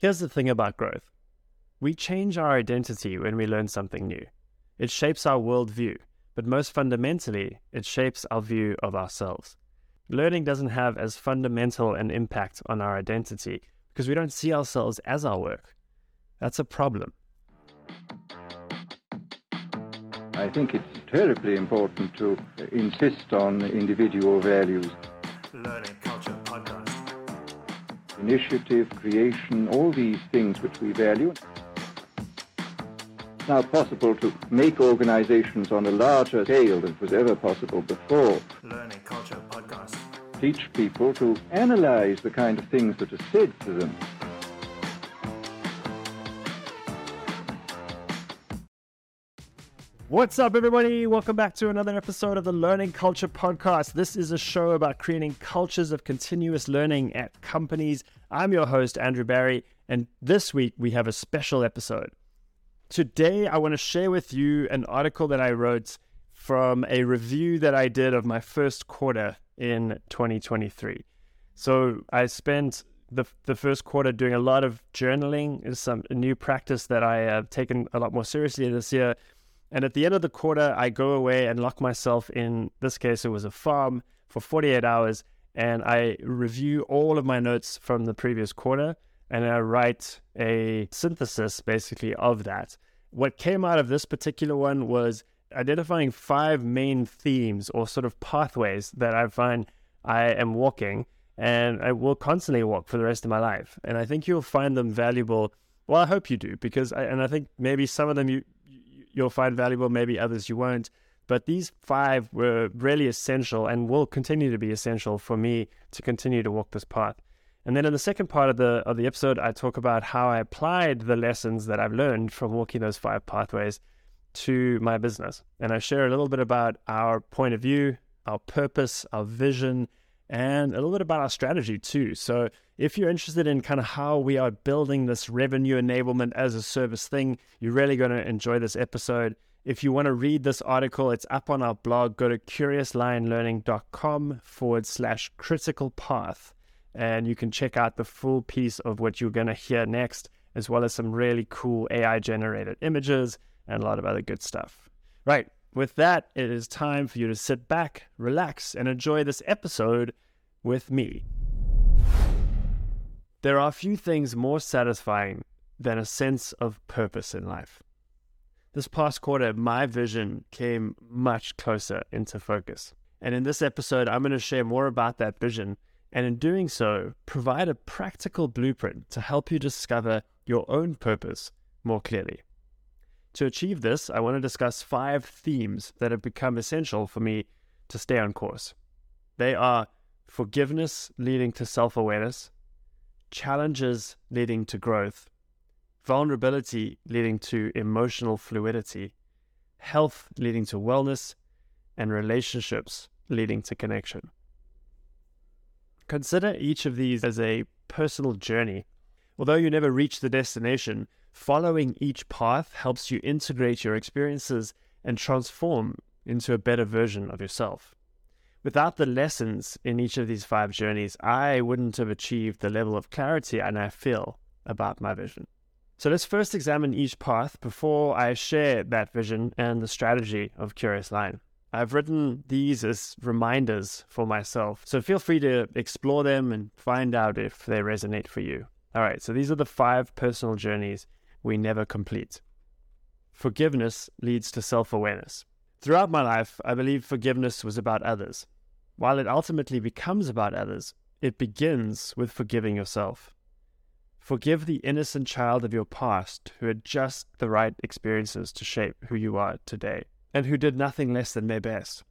Here's the thing about growth we change our identity when we learn something new. It shapes our worldview, but most fundamentally, it shapes our view of ourselves. Learning doesn't have as fundamental an impact on our identity because we don't see ourselves as our work. That's a problem. I think it's terribly important to insist on individual values. Learning Culture Podcast. Initiative, creation, all these things which we value. It's now possible to make organizations on a larger scale than was ever possible before. Learning Culture Podcast. Teach people to analyze the kind of things that are said to them. What's up, everybody? Welcome back to another episode of the Learning Culture Podcast. This is a show about creating cultures of continuous learning at companies. I'm your host, Andrew Barry, and this week we have a special episode. Today, I want to share with you an article that I wrote from a review that I did of my first quarter in 2023. So, I spent the, the first quarter doing a lot of journaling, is some new practice that I have taken a lot more seriously this year and at the end of the quarter, I go away and lock myself in this case, it was a farm for 48 hours. And I review all of my notes from the previous quarter and I write a synthesis basically of that. What came out of this particular one was identifying five main themes or sort of pathways that I find I am walking and I will constantly walk for the rest of my life. And I think you'll find them valuable. Well, I hope you do because, I, and I think maybe some of them you you'll find valuable, maybe others you won't. But these five were really essential and will continue to be essential for me to continue to walk this path. And then in the second part of the of the episode, I talk about how I applied the lessons that I've learned from walking those five pathways to my business. And I share a little bit about our point of view, our purpose, our vision, and a little bit about our strategy too. So if you're interested in kind of how we are building this revenue enablement as a service thing, you're really going to enjoy this episode. If you want to read this article, it's up on our blog. Go to curiouslionlearning.com forward slash critical path, and you can check out the full piece of what you're going to hear next, as well as some really cool AI generated images and a lot of other good stuff. Right. With that, it is time for you to sit back, relax, and enjoy this episode with me. There are few things more satisfying than a sense of purpose in life. This past quarter, my vision came much closer into focus. And in this episode, I'm going to share more about that vision and in doing so, provide a practical blueprint to help you discover your own purpose more clearly. To achieve this, I want to discuss five themes that have become essential for me to stay on course. They are forgiveness leading to self awareness, challenges leading to growth, vulnerability leading to emotional fluidity, health leading to wellness, and relationships leading to connection. Consider each of these as a personal journey. Although you never reach the destination, Following each path helps you integrate your experiences and transform into a better version of yourself. Without the lessons in each of these five journeys, I wouldn't have achieved the level of clarity and I feel about my vision. So let's first examine each path before I share that vision and the strategy of Curious Lion. I've written these as reminders for myself, so feel free to explore them and find out if they resonate for you. All right, so these are the five personal journeys we never complete. Forgiveness leads to self awareness. Throughout my life, I believe forgiveness was about others. While it ultimately becomes about others, it begins with forgiving yourself. Forgive the innocent child of your past who had just the right experiences to shape who you are today, and who did nothing less than their best.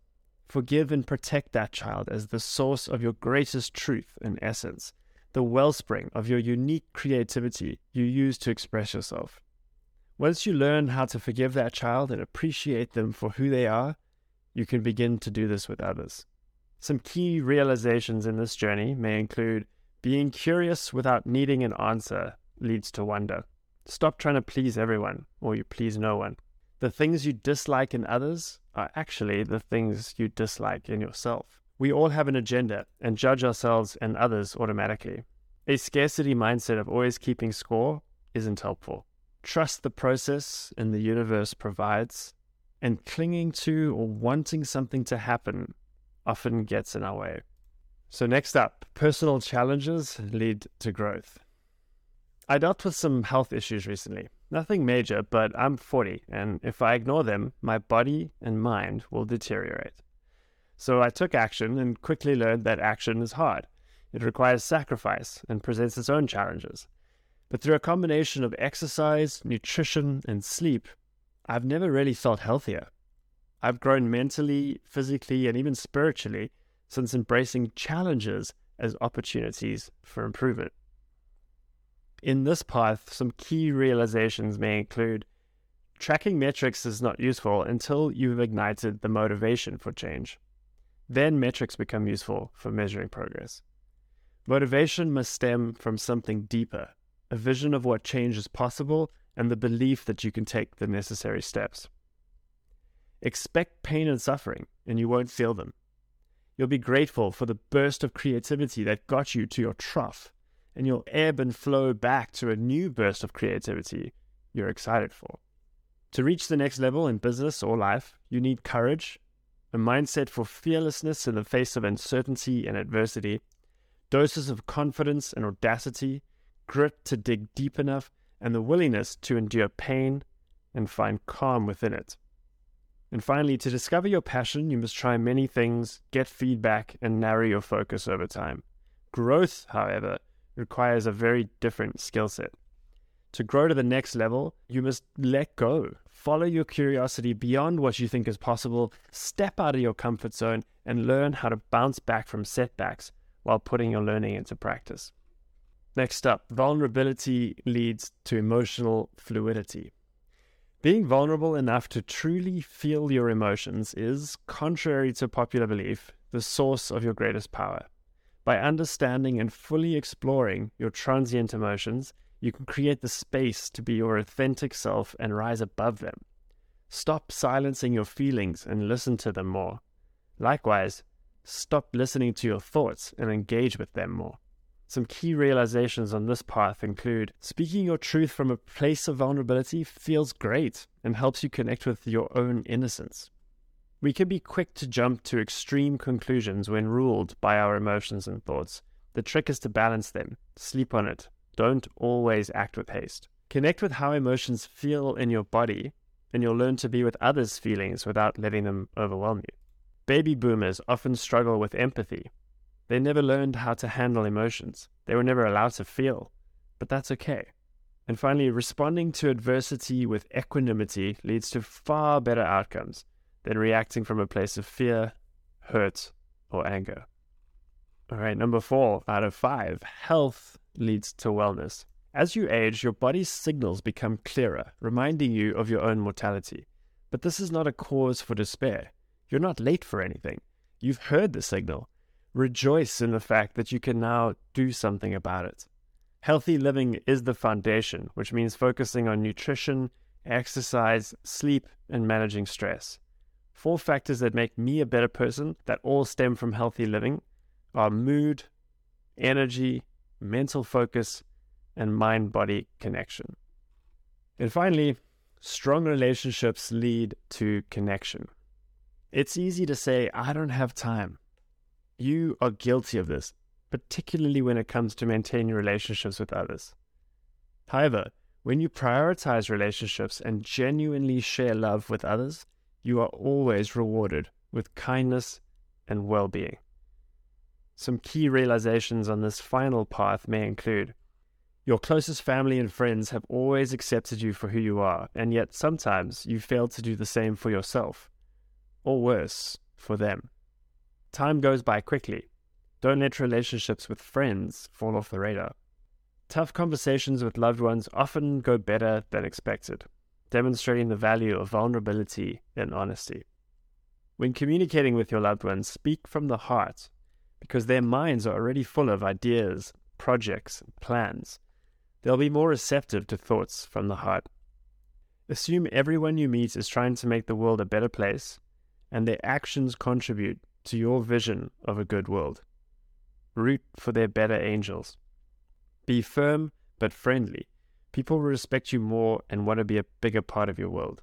Forgive and protect that child as the source of your greatest truth and essence, the wellspring of your unique creativity you use to express yourself. Once you learn how to forgive that child and appreciate them for who they are, you can begin to do this with others. Some key realizations in this journey may include being curious without needing an answer leads to wonder. Stop trying to please everyone, or you please no one. The things you dislike in others are actually the things you dislike in yourself. We all have an agenda and judge ourselves and others automatically. A scarcity mindset of always keeping score isn't helpful. Trust the process and the universe provides, and clinging to or wanting something to happen often gets in our way. So, next up, personal challenges lead to growth. I dealt with some health issues recently. Nothing major, but I'm 40, and if I ignore them, my body and mind will deteriorate. So I took action and quickly learned that action is hard. It requires sacrifice and presents its own challenges. But through a combination of exercise, nutrition, and sleep, I've never really felt healthier. I've grown mentally, physically, and even spiritually since embracing challenges as opportunities for improvement. In this path, some key realizations may include tracking metrics is not useful until you've ignited the motivation for change. Then metrics become useful for measuring progress. Motivation must stem from something deeper, a vision of what change is possible and the belief that you can take the necessary steps. Expect pain and suffering, and you won't feel them. You'll be grateful for the burst of creativity that got you to your trough, and you'll ebb and flow back to a new burst of creativity you're excited for. To reach the next level in business or life, you need courage, a mindset for fearlessness in the face of uncertainty and adversity, doses of confidence and audacity, grit to dig deep enough, and the willingness to endure pain and find calm within it. And finally, to discover your passion, you must try many things, get feedback, and narrow your focus over time. Growth, however, requires a very different skill set. To grow to the next level, you must let go. Follow your curiosity beyond what you think is possible, step out of your comfort zone, and learn how to bounce back from setbacks while putting your learning into practice. Next up, vulnerability leads to emotional fluidity. Being vulnerable enough to truly feel your emotions is, contrary to popular belief, the source of your greatest power. By understanding and fully exploring your transient emotions, you can create the space to be your authentic self and rise above them. Stop silencing your feelings and listen to them more. Likewise, stop listening to your thoughts and engage with them more. Some key realizations on this path include speaking your truth from a place of vulnerability feels great and helps you connect with your own innocence. We can be quick to jump to extreme conclusions when ruled by our emotions and thoughts. The trick is to balance them, sleep on it. Don't always act with haste. Connect with how emotions feel in your body, and you'll learn to be with others' feelings without letting them overwhelm you. Baby boomers often struggle with empathy they never learned how to handle emotions. They were never allowed to feel, but that's okay. And finally, responding to adversity with equanimity leads to far better outcomes than reacting from a place of fear, hurt, or anger. All right, number four out of five health leads to wellness. As you age, your body's signals become clearer, reminding you of your own mortality. But this is not a cause for despair. You're not late for anything. You've heard the signal rejoice in the fact that you can now do something about it. Healthy living is the foundation, which means focusing on nutrition, exercise, sleep, and managing stress. Four factors that make me a better person that all stem from healthy living are mood, energy, mental focus, and mind body connection. And finally, strong relationships lead to connection. It's easy to say, I don't have time. You are guilty of this, particularly when it comes to maintaining relationships with others. However, when you prioritize relationships and genuinely share love with others, you are always rewarded with kindness and well being. Some key realizations on this final path may include your closest family and friends have always accepted you for who you are, and yet sometimes you fail to do the same for yourself, or worse, for them. Time goes by quickly. Don't let relationships with friends fall off the radar. Tough conversations with loved ones often go better than expected, demonstrating the value of vulnerability and honesty. When communicating with your loved ones, speak from the heart because their minds are already full of ideas, projects, and plans. They'll be more receptive to thoughts from the heart. Assume everyone you meet is trying to make the world a better place, and their actions contribute to your vision of a good world. Root for their better angels. Be firm but friendly. People will respect you more and want to be a bigger part of your world.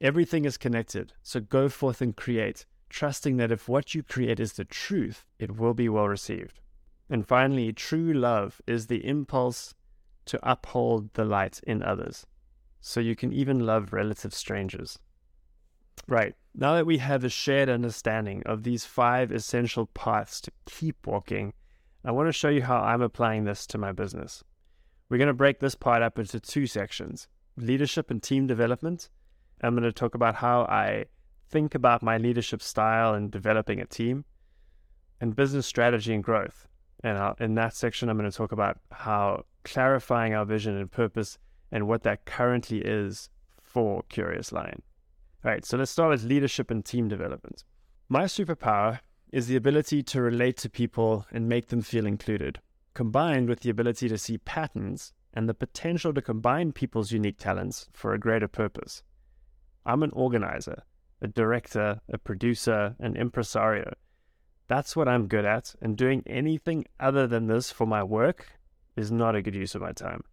Everything is connected, so go forth and create, trusting that if what you create is the truth, it will be well received. And finally, true love is the impulse to uphold the light in others, so you can even love relative strangers. Right, now that we have a shared understanding of these five essential paths to keep walking, I want to show you how I'm applying this to my business. We're going to break this part up into two sections leadership and team development. I'm going to talk about how I think about my leadership style and developing a team, and business strategy and growth. And I'll, in that section, I'm going to talk about how clarifying our vision and purpose and what that currently is for Curious Lion. All right, so let's start with leadership and team development. My superpower is the ability to relate to people and make them feel included, combined with the ability to see patterns and the potential to combine people's unique talents for a greater purpose. I'm an organizer, a director, a producer, an impresario. That's what I'm good at, and doing anything other than this for my work is not a good use of my time.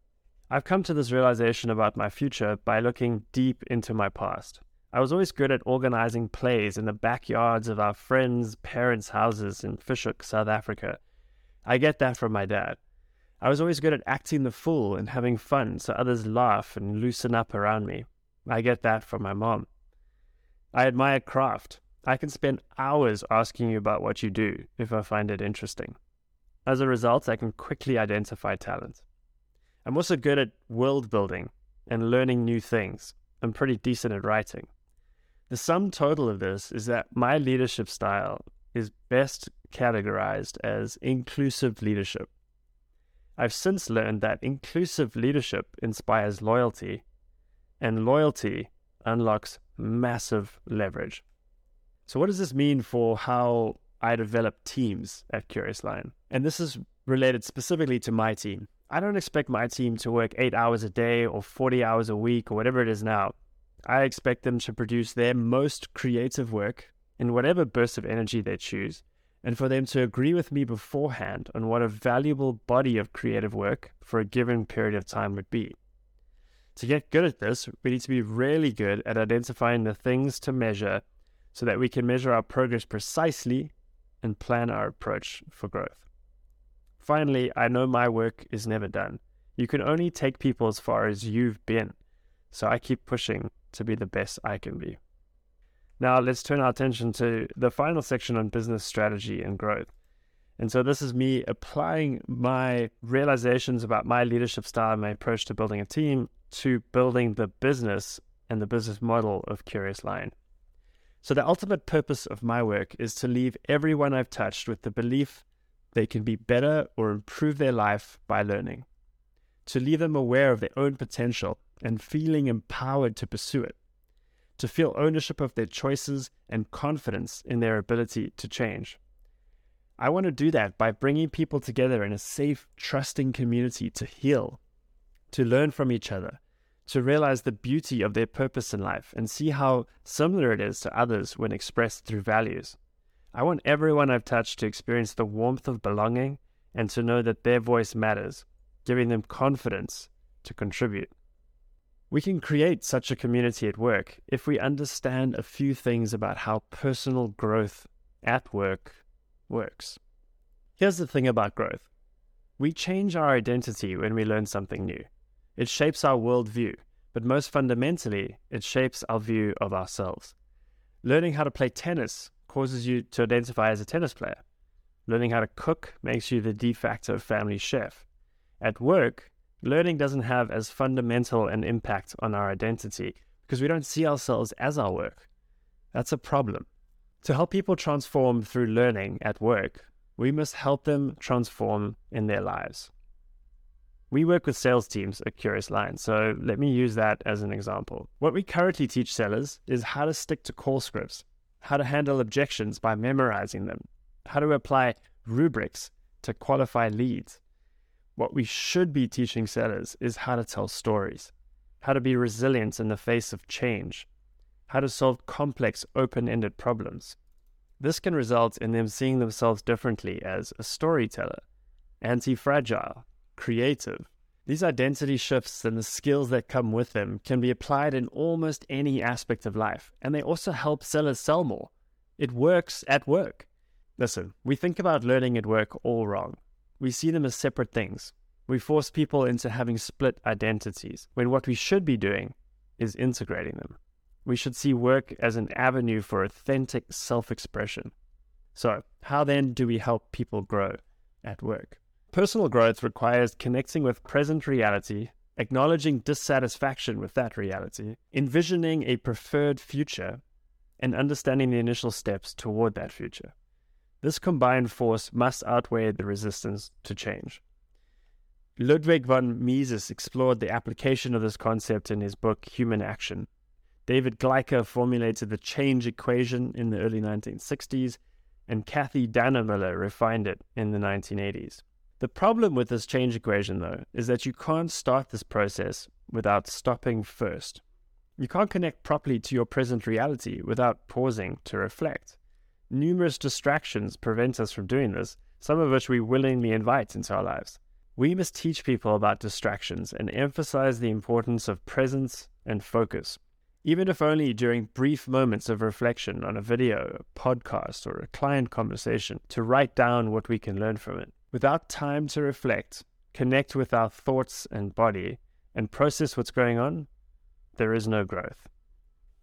I've come to this realization about my future by looking deep into my past. I was always good at organizing plays in the backyards of our friends' parents' houses in Fish Hoek, South Africa. I get that from my dad. I was always good at acting the fool and having fun so others laugh and loosen up around me. I get that from my mom. I admire craft. I can spend hours asking you about what you do if I find it interesting. As a result, I can quickly identify talent. I'm also good at world building and learning new things. I'm pretty decent at writing. The sum total of this is that my leadership style is best categorized as inclusive leadership. I've since learned that inclusive leadership inspires loyalty, and loyalty unlocks massive leverage. So, what does this mean for how I develop teams at Curious Lion? And this is related specifically to my team. I don't expect my team to work eight hours a day or 40 hours a week or whatever it is now. I expect them to produce their most creative work in whatever burst of energy they choose, and for them to agree with me beforehand on what a valuable body of creative work for a given period of time would be. To get good at this, we need to be really good at identifying the things to measure so that we can measure our progress precisely and plan our approach for growth. Finally, I know my work is never done. You can only take people as far as you've been, so I keep pushing to be the best I can be. Now, let's turn our attention to the final section on business strategy and growth. And so, this is me applying my realizations about my leadership style and my approach to building a team to building the business and the business model of Curious Lion. So, the ultimate purpose of my work is to leave everyone I've touched with the belief they can be better or improve their life by learning, to leave them aware of their own potential and feeling empowered to pursue it, to feel ownership of their choices and confidence in their ability to change. I want to do that by bringing people together in a safe, trusting community to heal, to learn from each other, to realize the beauty of their purpose in life and see how similar it is to others when expressed through values. I want everyone I've touched to experience the warmth of belonging and to know that their voice matters, giving them confidence to contribute. We can create such a community at work if we understand a few things about how personal growth at work works. Here's the thing about growth we change our identity when we learn something new. It shapes our worldview, but most fundamentally, it shapes our view of ourselves. Learning how to play tennis causes you to identify as a tennis player. Learning how to cook makes you the de facto family chef. At work, learning doesn't have as fundamental an impact on our identity because we don't see ourselves as our work. That's a problem. To help people transform through learning at work, we must help them transform in their lives. We work with sales teams at Curious Lion, so let me use that as an example. What we currently teach sellers is how to stick to call scripts, how to handle objections by memorizing them, how to apply rubrics to qualify leads, what we should be teaching sellers is how to tell stories, how to be resilient in the face of change, how to solve complex open ended problems. This can result in them seeing themselves differently as a storyteller, anti fragile, creative. These identity shifts and the skills that come with them can be applied in almost any aspect of life, and they also help sellers sell more. It works at work. Listen, we think about learning at work all wrong. We see them as separate things. We force people into having split identities, when what we should be doing is integrating them. We should see work as an avenue for authentic self expression. So, how then do we help people grow at work? Personal growth requires connecting with present reality, acknowledging dissatisfaction with that reality, envisioning a preferred future, and understanding the initial steps toward that future. This combined force must outweigh the resistance to change. Ludwig von Mises explored the application of this concept in his book Human Action. David Gleicher formulated the change equation in the early 1960s, and Kathie Dannemiller refined it in the 1980s. The problem with this change equation, though, is that you can't start this process without stopping first. You can't connect properly to your present reality without pausing to reflect. Numerous distractions prevent us from doing this, some of which we willingly invite into our lives. We must teach people about distractions and emphasize the importance of presence and focus, even if only during brief moments of reflection on a video, a podcast, or a client conversation, to write down what we can learn from it. Without time to reflect, connect with our thoughts and body, and process what's going on, there is no growth.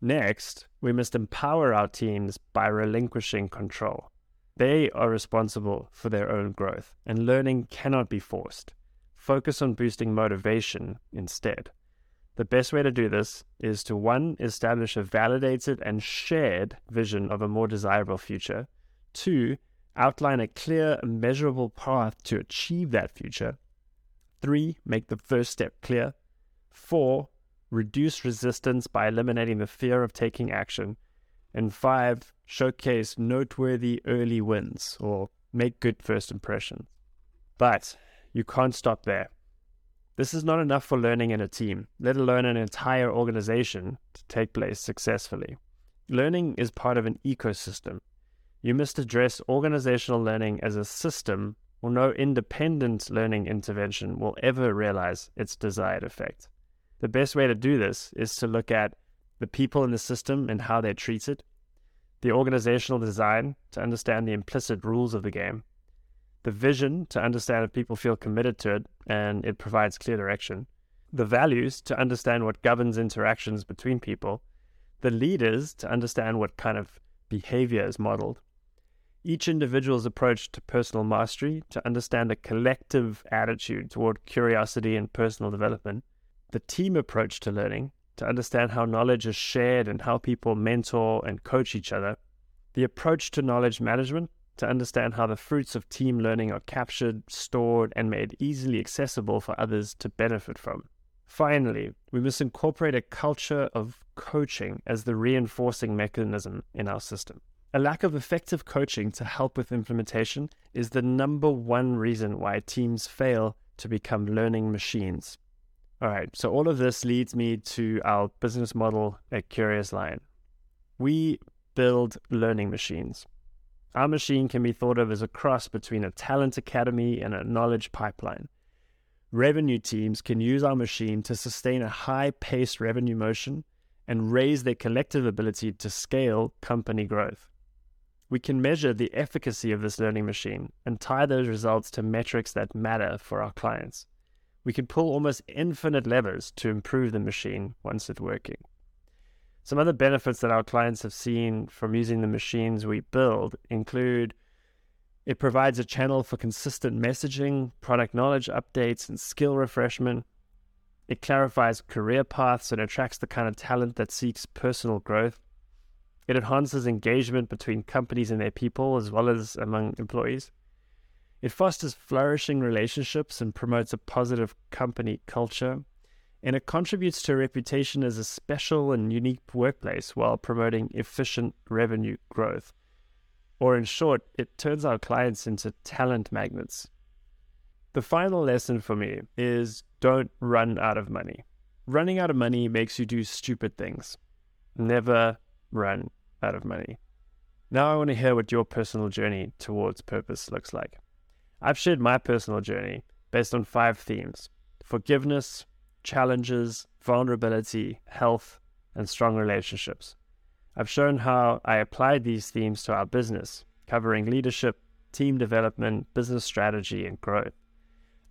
Next, we must empower our teams by relinquishing control. They are responsible for their own growth, and learning cannot be forced. Focus on boosting motivation instead. The best way to do this is to one, establish a validated and shared vision of a more desirable future. Two, outline a clear, and measurable path to achieve that future. Three, make the first step clear. Four, reduce resistance by eliminating the fear of taking action. And five, showcase noteworthy early wins or make good first impressions. But you can't stop there. This is not enough for learning in a team, let alone an entire organization, to take place successfully. Learning is part of an ecosystem you must address organizational learning as a system, or no independent learning intervention will ever realize its desired effect. The best way to do this is to look at the people in the system and how they're treated, the organizational design to understand the implicit rules of the game, the vision to understand if people feel committed to it and it provides clear direction, the values to understand what governs interactions between people, the leaders to understand what kind of behavior is modeled, each individual's approach to personal mastery to understand a collective attitude toward curiosity and personal development, the team approach to learning to understand how knowledge is shared and how people mentor and coach each other, the approach to knowledge management to understand how the fruits of team learning are captured, stored, and made easily accessible for others to benefit from. Finally, we must incorporate a culture of coaching as the reinforcing mechanism in our system. A lack of effective coaching to help with implementation is the number one reason why teams fail to become learning machines. All right, so all of this leads me to our business model at Curious Lion. We build learning machines. Our machine can be thought of as a cross between a talent academy and a knowledge pipeline. Revenue teams can use our machine to sustain a high paced revenue motion and raise their collective ability to scale company growth. We can measure the efficacy of this learning machine and tie those results to metrics that matter for our clients. We can pull almost infinite levers to improve the machine once it's working. Some other benefits that our clients have seen from using the machines we build include it provides a channel for consistent messaging, product knowledge updates, and skill refreshment. It clarifies career paths and attracts the kind of talent that seeks personal growth. It enhances engagement between companies and their people, as well as among employees. It fosters flourishing relationships and promotes a positive company culture. And it contributes to a reputation as a special and unique workplace while promoting efficient revenue growth. Or, in short, it turns our clients into talent magnets. The final lesson for me is don't run out of money. Running out of money makes you do stupid things. Never run out of money. Now I want to hear what your personal journey towards purpose looks like. I've shared my personal journey, based on five themes forgiveness, challenges, vulnerability, health, and strong relationships. I've shown how I applied these themes to our business, covering leadership, team development, business strategy, and growth.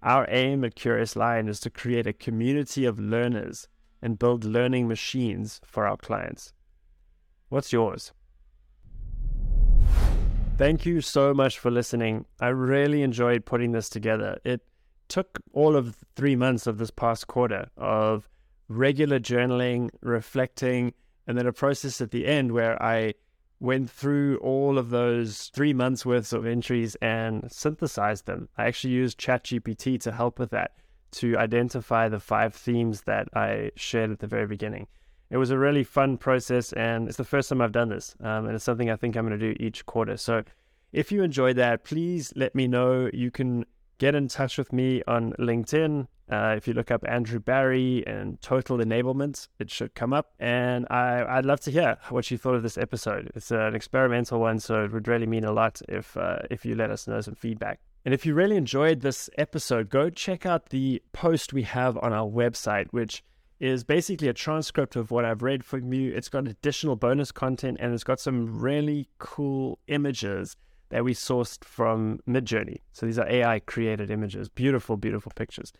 Our aim at Curious Lion is to create a community of learners and build learning machines for our clients. What's yours? Thank you so much for listening. I really enjoyed putting this together. It took all of three months of this past quarter of regular journaling, reflecting, and then a process at the end where I went through all of those three months worth of entries and synthesized them. I actually used ChatGPT to help with that, to identify the five themes that I shared at the very beginning. It was a really fun process, and it's the first time I've done this, um, and it's something I think I'm going to do each quarter. So, if you enjoyed that, please let me know. You can get in touch with me on LinkedIn. Uh, if you look up Andrew Barry and Total Enablement, it should come up. And I, would love to hear what you thought of this episode. It's an experimental one, so it would really mean a lot if uh, if you let us know some feedback. And if you really enjoyed this episode, go check out the post we have on our website, which is basically a transcript of what I've read from you. It's got additional bonus content and it's got some really cool images that we sourced from Midjourney. So these are AI created images, beautiful, beautiful pictures.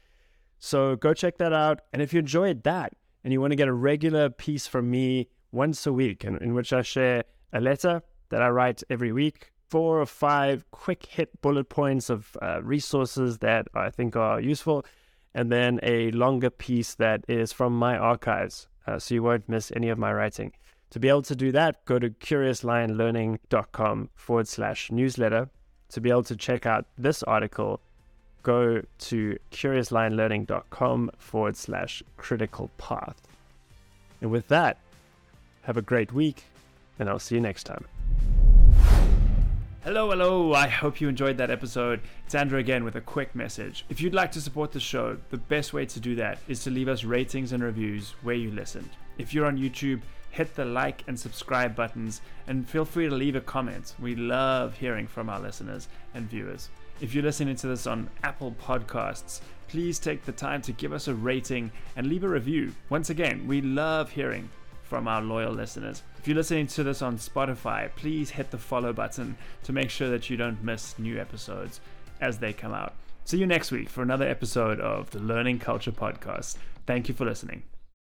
So go check that out. And if you enjoyed that and you want to get a regular piece from me once a week, in, in which I share a letter that I write every week, four or five quick hit bullet points of uh, resources that I think are useful, and then a longer piece that is from my archives. Uh, so you won't miss any of my writing. To be able to do that, go to curiouslionlearning.com forward slash newsletter. To be able to check out this article, go to curiouslionlearning.com forward slash critical path. And with that, have a great week, and I'll see you next time. Hello, hello. I hope you enjoyed that episode. It's Andrew again with a quick message. If you'd like to support the show, the best way to do that is to leave us ratings and reviews where you listened. If you're on YouTube, hit the like and subscribe buttons and feel free to leave a comment. We love hearing from our listeners and viewers. If you're listening to this on Apple Podcasts, please take the time to give us a rating and leave a review. Once again, we love hearing from our loyal listeners. If you're listening to this on Spotify, please hit the follow button to make sure that you don't miss new episodes as they come out. See you next week for another episode of the Learning Culture Podcast. Thank you for listening.